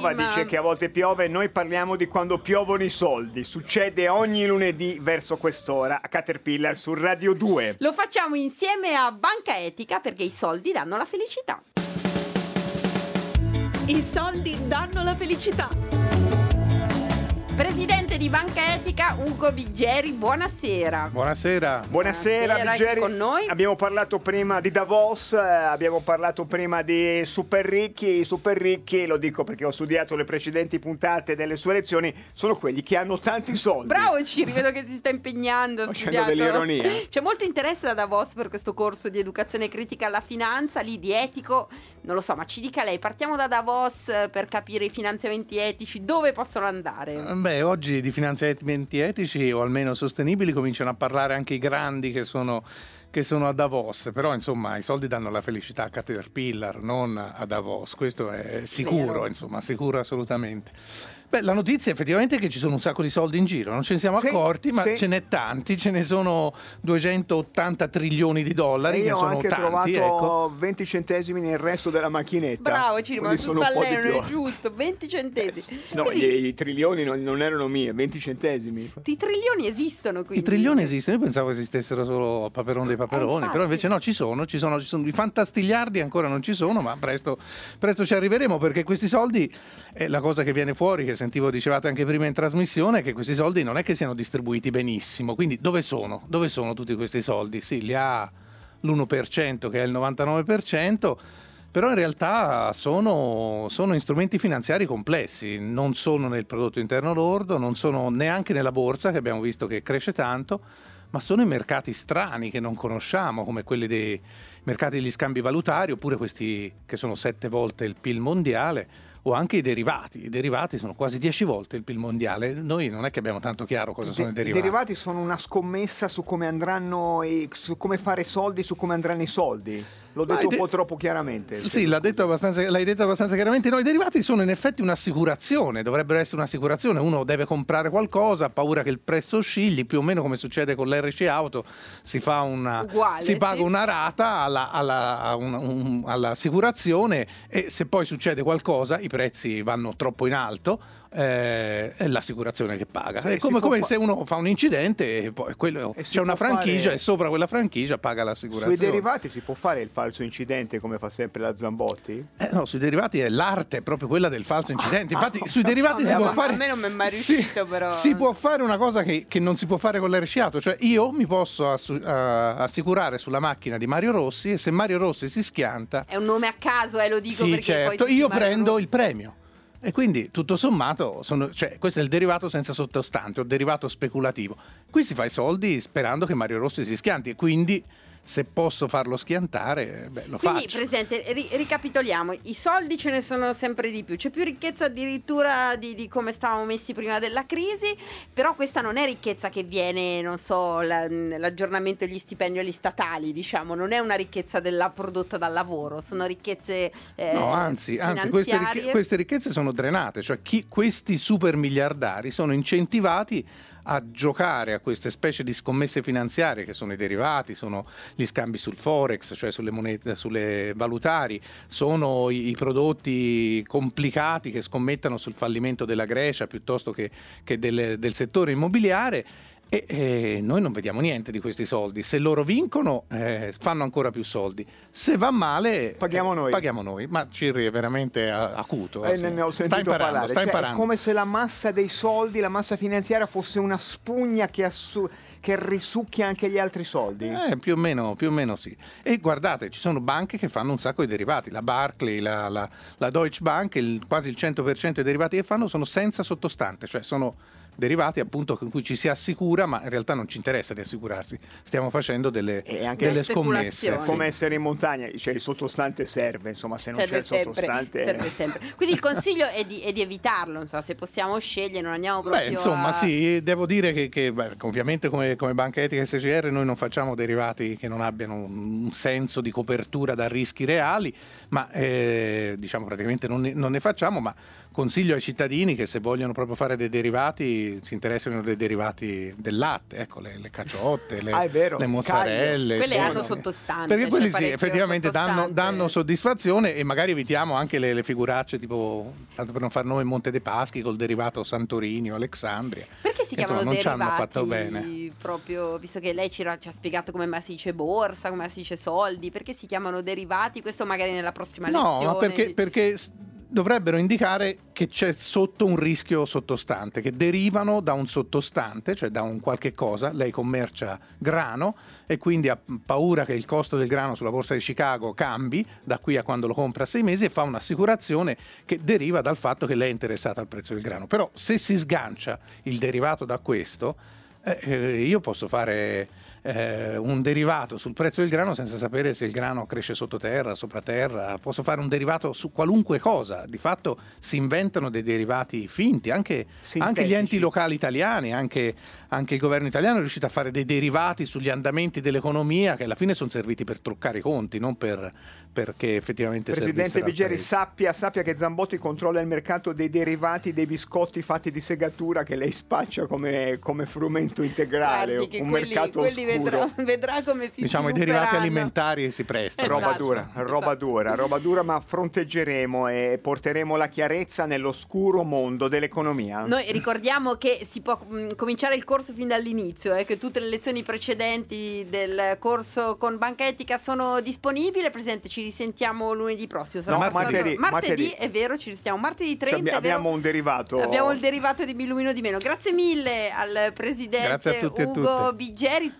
Padova dice che a volte piove, noi parliamo di quando piovono i soldi. Succede ogni lunedì verso quest'ora a Caterpillar su Radio 2. Lo facciamo insieme a Banca Etica perché i soldi danno la felicità. I soldi danno la felicità. Presidente di Banca Etica Ugo Biggeri, buonasera. Buonasera. Buonasera, Buonasera, Biggeri. con noi. Abbiamo parlato prima di Davos, eh, abbiamo parlato prima di super ricchi. I super ricchi, lo dico perché ho studiato le precedenti puntate delle sue lezioni, sono quelli che hanno tanti soldi. Bravo Ciri, vedo che si sta impegnando. Facendo dell'ironia. C'è molto interesse da Davos per questo corso di educazione critica alla finanza, lì di etico. Non lo so, ma ci dica lei, partiamo da Davos eh, per capire i finanziamenti etici, dove possono andare? Beh, oggi di finanziamenti etici o almeno sostenibili cominciano a parlare anche i grandi che sono, che sono a Davos, però insomma i soldi danno la felicità a Caterpillar, non a Davos, questo è sicuro, Vero. insomma, sicuro assolutamente. Beh, la notizia effettivamente è che ci sono un sacco di soldi in giro, non ce ne siamo Sì, accorti, ma sì. ce n'è tanti, ce ne sono 280 trilioni di dollari, E che io ho sono anche tanti, trovato ecco. 20 centesimi nel resto della macchinetta. Bravo Ciri, ma sono più. è giusto, 20 centesimi. No, Quindi, i, i trilioni non, non erano mie, 20 centesimi. I trilioni esistono quindi. I trilioni esistono, io pensavo esistessero solo Paperone dei Paperoni, infatti. però invece no, ci sono, ci sono, ci sono i fantastigliardi ancora non ci sono, ma presto, presto ci arriveremo perché questi soldi, è la cosa che viene fuori, che sentivo dicevate anche prima in trasmissione, che questi soldi non è che siano distribuiti benissimo, quindi dove sono? Dove sono tutti questi soldi? Sì, li ha l'1% che è il 99%. Però in realtà sono, sono strumenti finanziari complessi, non sono nel prodotto interno lordo, non sono neanche nella borsa che abbiamo visto che cresce tanto, ma sono in mercati strani che non conosciamo, come quelli dei mercati degli scambi valutari, oppure questi che sono sette volte il PIL mondiale, o anche i derivati. I derivati sono quasi dieci volte il PIL mondiale. Noi non è che abbiamo tanto chiaro cosa sono i I derivati. derivati sono una scommessa su come andranno, i- su come fare soldi, su come andranno i soldi. L'ho detto un de- po' troppo chiaramente. Sì, l'ha detto abbastanza- l'hai detto abbastanza chiaramente. No, i derivati sono in effetti un'assicurazione, dovrebbero essere un'assicurazione. Uno deve comprare qualcosa, ha paura che il prezzo oscilli, più o meno come succede con l'RC Auto, si, fa una, Uguale, si paga sì. una rata alla- alla- un- un- all'assicurazione e se poi succede qualcosa, i prezzi vanno troppo in alto. eh, è l'assicurazione che paga. Sì, è come, come fa- se uno fa un incidente e poi quello- E c'è una franchigia fare- e sopra quella franchigia paga l'assicurazione. Sui derivati si può fare il falso incidente come fa sempre la Zambotti? Eh, no, sui derivati è l'arte, è proprio quella del falso incidente. Infatti, sui derivati Vabbè, si può ma fare. a me non mi è mai si- riuscito, però. Si può fare una cosa che, che non si può fare con l'RCAuto. Cioè, io mi posso assu- eh, assicurare sulla macchina di Mario Rossi e se Mario Rossi si schianta, È un nome a caso, eh, lo dico sì, perché certo, poi io prendo parlano- il premio. E quindi tutto sommato, sono- cioè, questo è il derivato senza sottostante, o derivato speculativo. Qui si fa i soldi sperando che Mario Rossi si schianti e quindi se posso farlo schiantare, beh, lo Quindi, faccio. Presidente, ri- ricapitoliamo, i soldi ce ne sono sempre di più, c'è più ricchezza addirittura di, di come stavamo messi prima della crisi, però questa non è ricchezza che viene, non so, la- l'aggiornamento degli stipendi agli statali, diciamo, non è una ricchezza della prodotta dal lavoro, sono ricchezze eh, No, anzi, anzi queste, ricche- queste ricchezze sono drenate, cioè chi- questi super miliardari sono incentivati a giocare a queste specie di scommesse finanziarie che sono i derivati, sono gli scambi sul forex, cioè sulle monete, sulle valutari, sono i, i prodotti complicati che scommettono sul fallimento della Grecia piuttosto che, che del, del settore immobiliare. E, e noi non vediamo niente di questi soldi. Se loro vincono, eh, fanno ancora più soldi. Se va male, Paghiamo eh, noi. Paghiamo noi. Ma Cirri è veramente acuto. Eh, sì. ne, ho sta imparando, parlare. sta Cioè, imparando. È come se la massa dei soldi, la massa finanziaria fosse una spugna che, assu- che risucchia anche gli altri soldi. Eh, più, o meno, più o meno sì. E guardate, ci sono banche che fanno un sacco di derivati. La Barclay, la, la- la Deutsche Bank, il- quasi il 100% dei derivati che fanno sono senza sottostante, cioè sono derivati appunto con cui ci si assicura, ma in realtà non ci interessa di assicurarsi. Stiamo facendo delle, anche delle le scommesse. sì. Come essere in montagna, cioè il sottostante serve, insomma se non c'è Serve il sempre, sottostante... serve sempre. Quindi il consiglio è di, è di evitarlo, non so, se possiamo scegliere, non andiamo proprio Beh, insomma, a... sì, devo dire che, che, beh, ovviamente come, come Banca Etica e SGR noi non facciamo derivati che non abbiano un senso di copertura da rischi reali, ma eh, diciamo praticamente non ne, non ne facciamo, ma consiglio ai cittadini che se vogliono proprio fare dei derivati si interessano dei derivati del latte, ecco, le, le caciotte, le, ah, le mozzarelle. Quelle hanno sottostante. Perché quelli sì, effettivamente danno, danno, soddisfazione e magari evitiamo anche le, le, figuracce tipo, tanto per non far nome, Monte dei Paschi col derivato Santorini o Alexandria. Perché si chiamano insomma, non derivati? Ci hanno fatto bene. Proprio, visto che lei ci, ci ha spiegato come si dice borsa, come si dice soldi, perché si chiamano derivati? Questo magari nella prossima no, lezione. No, perché, perché dovrebbero indicare che c'è sotto un rischio sottostante, che derivano da un sottostante, cioè da un qualche cosa. Lei commercia grano e quindi ha paura che il costo del grano sulla borsa di Chicago cambi da qui a quando lo compra a sei mesi e fa un'assicurazione che deriva dal fatto che lei è interessata al prezzo del grano. Però se si sgancia il derivato da questo, eh, eh io posso fare eh, un derivato sul prezzo del grano senza sapere se il grano cresce sottoterra, sopra terra, posso fare un derivato su qualunque cosa, di fatto si inventano dei derivati finti, anche, anche gli enti locali italiani, anche, anche, il governo italiano è riuscito a fare dei derivati sugli andamenti dell'economia che alla fine sono serviti per truccare i conti, non per, perché effettivamente Presidente Vigeri sappia, sappia, che Zambotti controlla il mercato dei derivati dei biscotti fatti di segatura che lei spaccia come, come frumento integrale, Guardi, un quelli, mercato quelli vedrà, vedrà, come si Diciamo i derivati alimentari si prestano. Roba esatto, dura, roba esatto. dura, roba dura, ma fronteggeremo e porteremo la chiarezza nell'oscuro mondo dell'economia. Noi ricordiamo che si può mh, cominciare il corso fin dall'inizio, eh, che tutte le lezioni precedenti del corso con Banca Etica sono disponibili. Presidente, ci risentiamo lunedì prossimo. No, martedì, martedì, martedì, è vero, ci risentiamo martedì 30. Cioè, abbiamo un derivato. Abbiamo il derivato di Mi Illumino di meno. Grazie mille al presidente Ugo Bigeri.